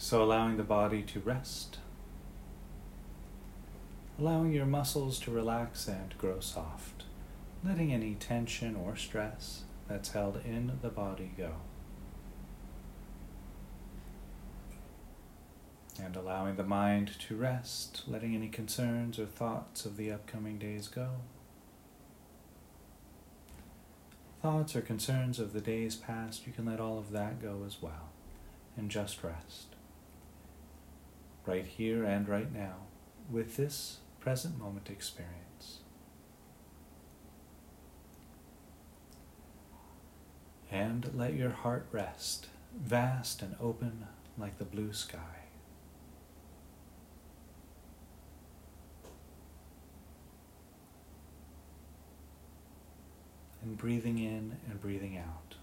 So, allowing the body to rest, allowing your muscles to relax and grow soft, letting any tension or stress that's held in the body go. And allowing the mind to rest, letting any concerns or thoughts of the upcoming days go. Thoughts or concerns of the days past, you can let all of that go as well and just rest. Right here and right now with this present moment experience. And let your heart rest, vast and open like the blue sky. and breathing in and breathing out,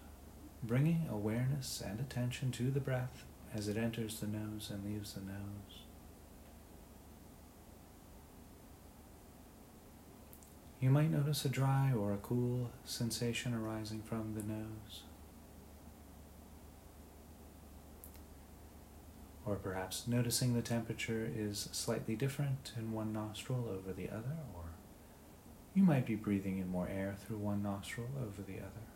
bringing awareness and attention to the breath as it enters the nose and leaves the nose. You might notice a dry or a cool sensation arising from the nose. Or perhaps noticing the temperature is slightly different in one nostril over the other, or you might be breathing in more air through one nostril over the other.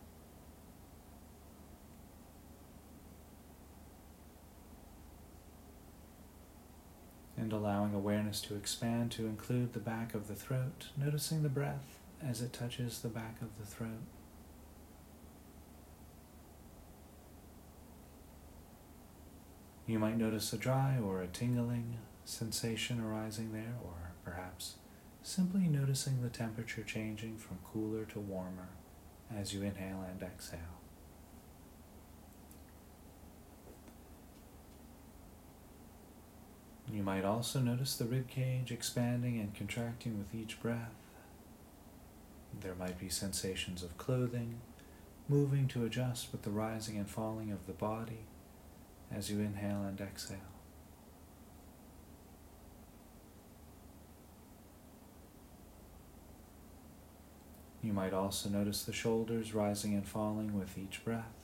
And allowing awareness to expand to include the back of the throat, noticing the breath as it touches the back of the throat. You might notice a dry or a tingling sensation arising there, or perhaps simply noticing the temperature changing from cooler to warmer as you inhale and exhale. You might also notice the rib cage expanding and contracting with each breath. There might be sensations of clothing moving to adjust with the rising and falling of the body as you inhale and exhale. You might also notice the shoulders rising and falling with each breath.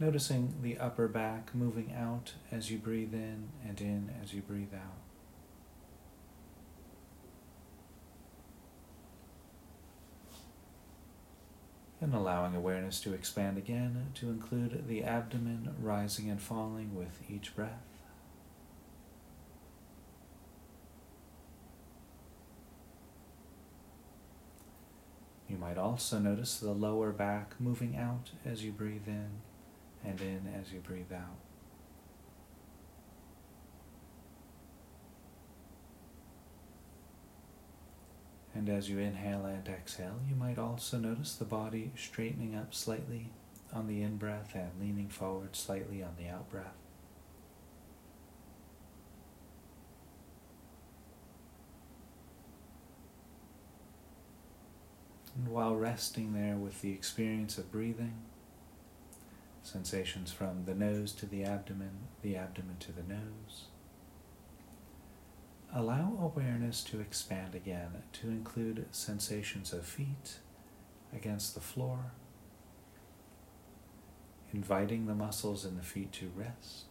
Noticing the upper back moving out as you breathe in and in as you breathe out. And allowing awareness to expand again to include the abdomen rising and falling with each breath. You might also notice the lower back moving out as you breathe in and in as you breathe out. And as you inhale and exhale, you might also notice the body straightening up slightly on the in breath and leaning forward slightly on the out breath. And while resting there with the experience of breathing, sensations from the nose to the abdomen, the abdomen to the nose, allow awareness to expand again to include sensations of feet against the floor, inviting the muscles in the feet to rest.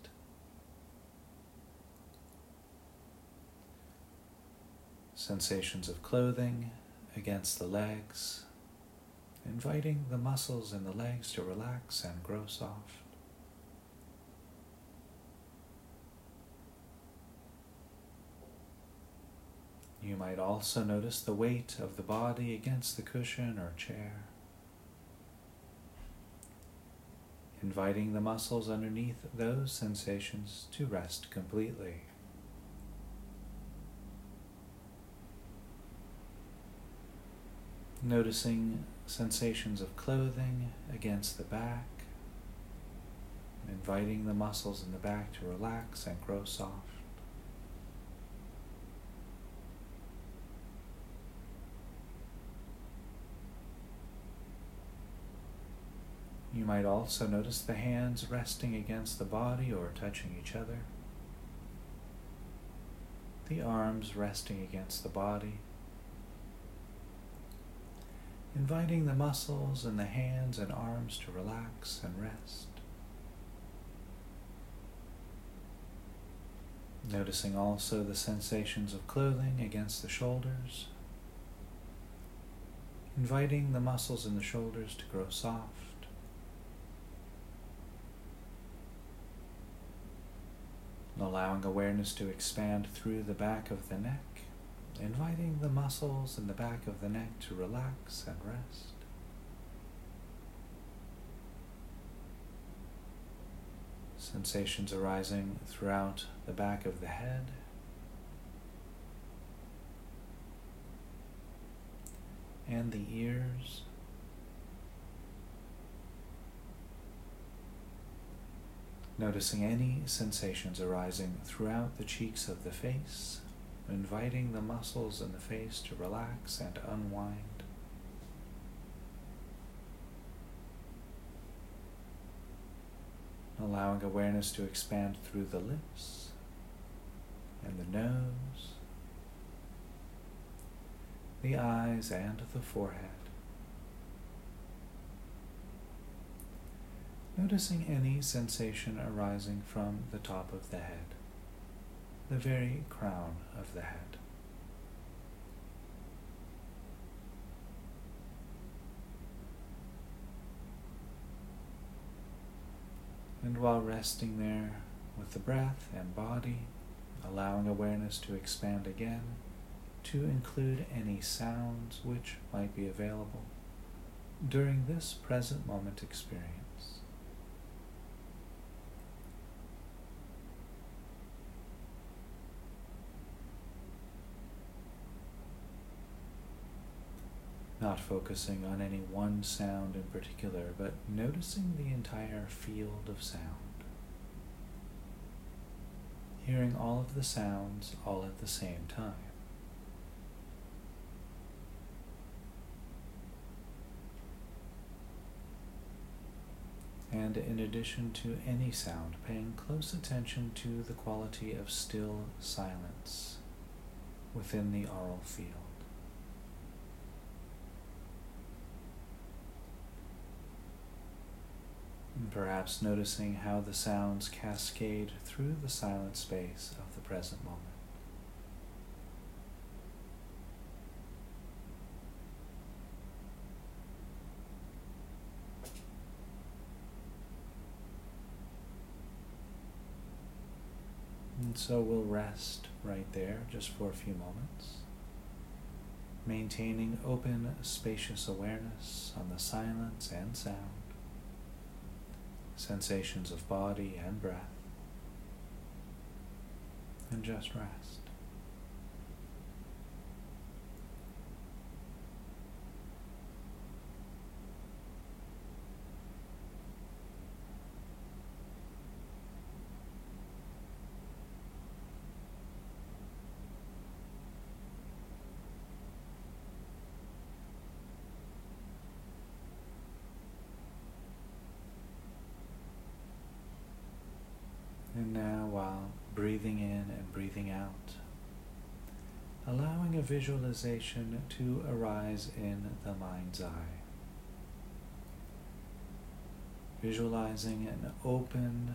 Sensations of clothing against the legs, inviting the muscles in the legs to relax and grow soft. You might also notice the weight of the body against the cushion or chair, inviting the muscles underneath those sensations to rest completely. Noticing sensations of clothing against the back, inviting the muscles in the back to relax and grow soft. You might also notice the hands resting against the body or touching each other, the arms resting against the body inviting the muscles in the hands and arms to relax and rest. Noticing also the sensations of clothing against the shoulders, inviting the muscles in the shoulders to grow soft. Allowing awareness to expand through the back of the neck, inviting the muscles in the back of the neck to relax and rest. Sensations arising throughout the back of the head. And the ears. Noticing any sensations arising throughout the cheeks of the face, inviting the muscles in the face to relax and unwind. allowing awareness to expand through the lips and the nose, the eyes, and the forehead. Noticing any sensation arising from the top of the head, the very crown of the head. And while resting there with the breath and body, allowing awareness to expand again to include any sounds which might be available during this present moment experience. Not focusing on any one sound in particular, but noticing the entire field of sound. Hearing all of the sounds all at the same time. And in addition to any sound, paying close attention to the quality of still silence within the aural field. Perhaps noticing how the sounds cascade through the silent space of the present moment. And so we'll rest right there just for a few moments, maintaining open, spacious awareness on the silence and sound sensations of body and breath, and just rest. And now, while breathing in and breathing out, allowing a visualization to arise in the mind's eye. Visualizing an open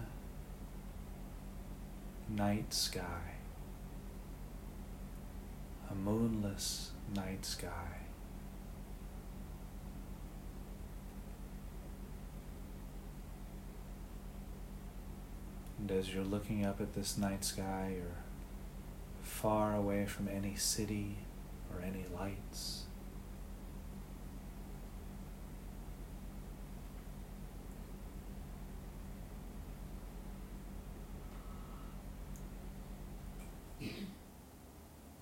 night sky, a moonless night sky. And as you're looking up at this night sky, you're far away from any city or any lights.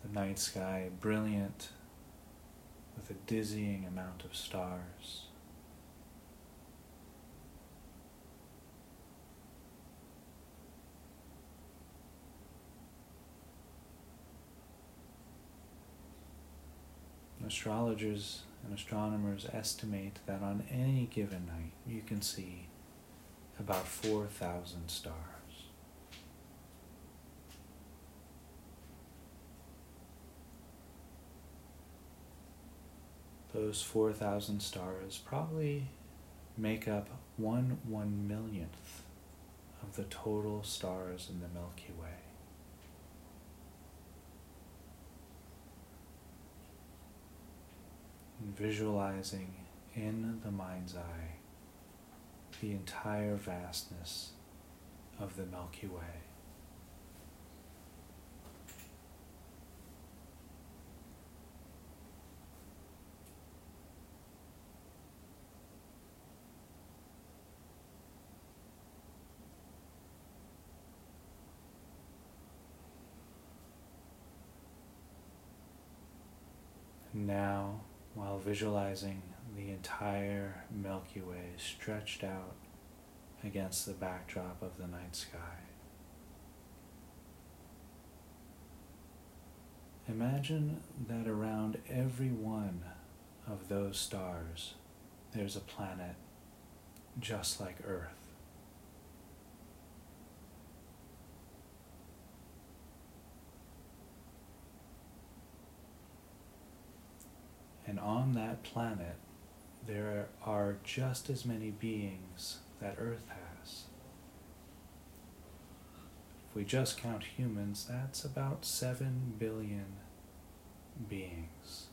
the night sky brilliant with a dizzying amount of stars. Astrologers and astronomers estimate that on any given night you can see about 4,000 stars. those 4,000 stars probably make up one one millionth of the total stars in the Milky Way. And visualizing in the mind's eye the entire vastness of the Milky Way. Now, while visualizing the entire Milky Way stretched out against the backdrop of the night sky, imagine that around every one of those stars there's a planet just like Earth. And on that planet, there are just as many beings that Earth has. If we just count humans, that's about 7 billion beings.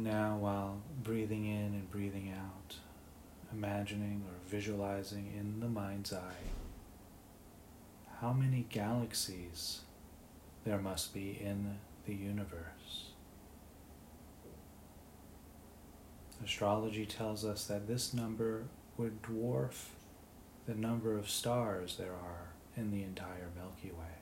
And now, while breathing in and breathing out, imagining or visualizing in the mind's eye how many galaxies there must be in the universe. Astrology tells us that this number would dwarf the number of stars there are in the entire Milky Way.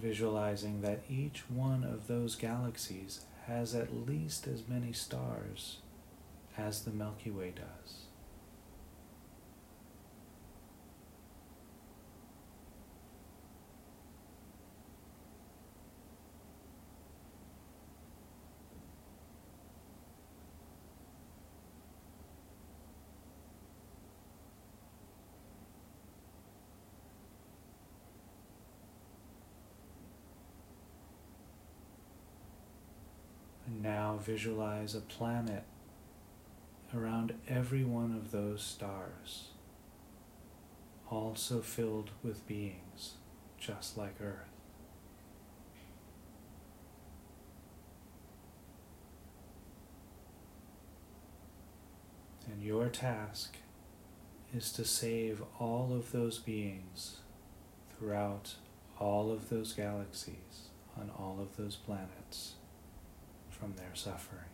Visualizing that each one of those galaxies has at least as many stars as the Milky Way does. Now visualize a planet around every one of those stars, also filled with beings just like Earth. And your task is to save all of those beings throughout all of those galaxies on all of those planets from their suffering.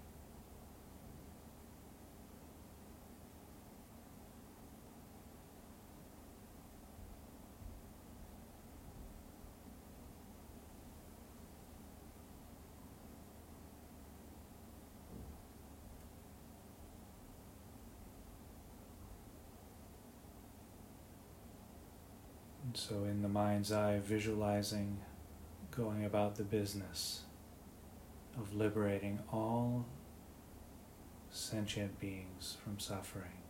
So, in the mind's eye, visualizing going about the business of liberating all sentient beings from suffering.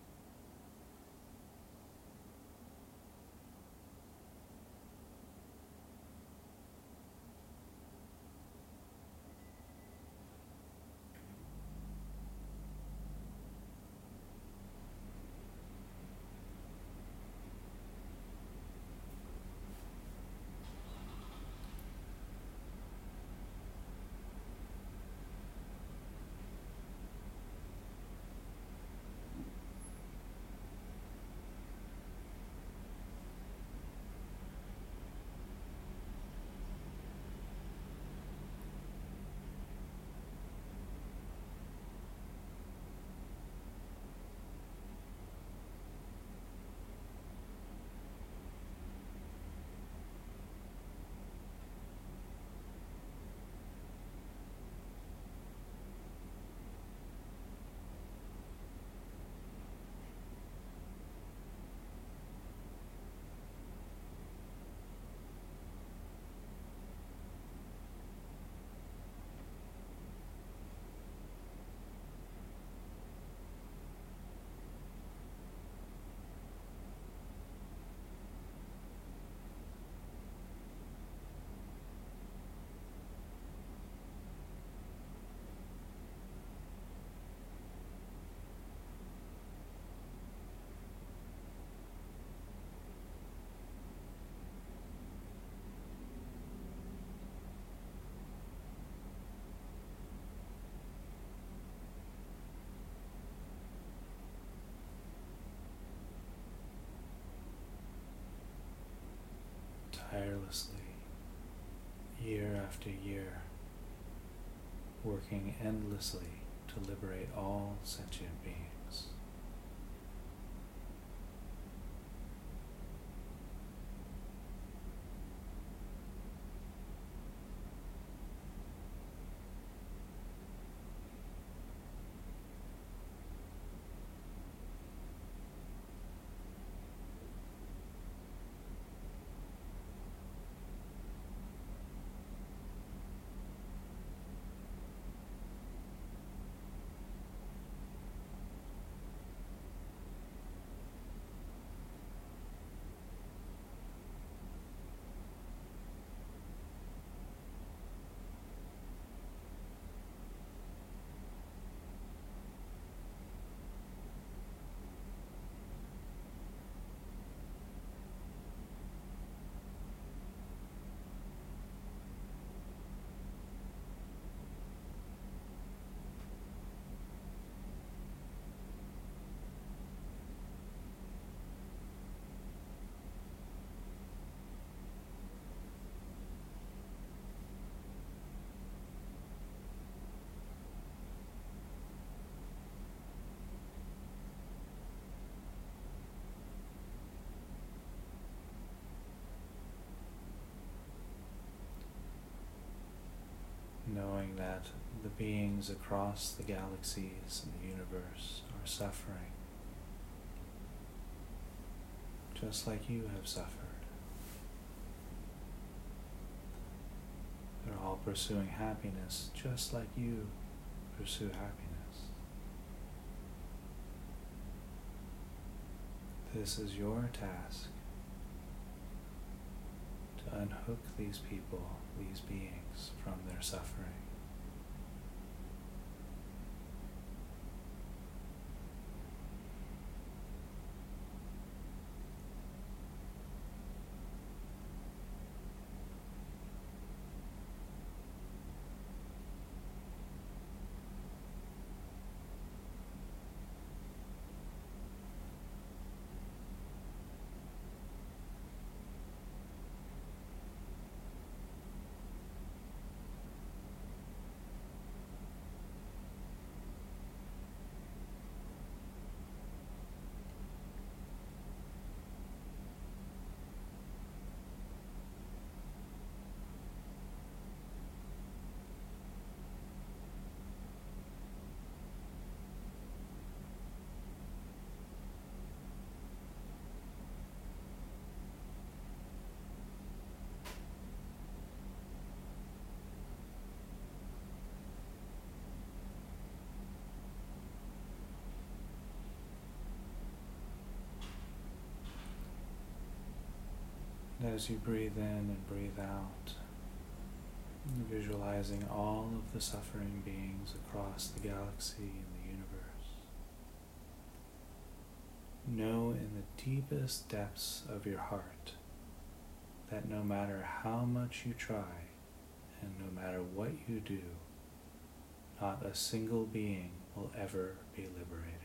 Year after year, working endlessly to liberate all sentient beings. knowing that the beings across the galaxies and the universe are suffering, just like you have suffered. They're all pursuing happiness, just like you pursue happiness. This is your task to unhook these people, these beings, from their suffering. As you breathe in and breathe out, visualizing all of the suffering beings across the galaxy and the universe. Know in the deepest depths of your heart that no matter how much you try and no matter what you do, not a single being will ever be liberated.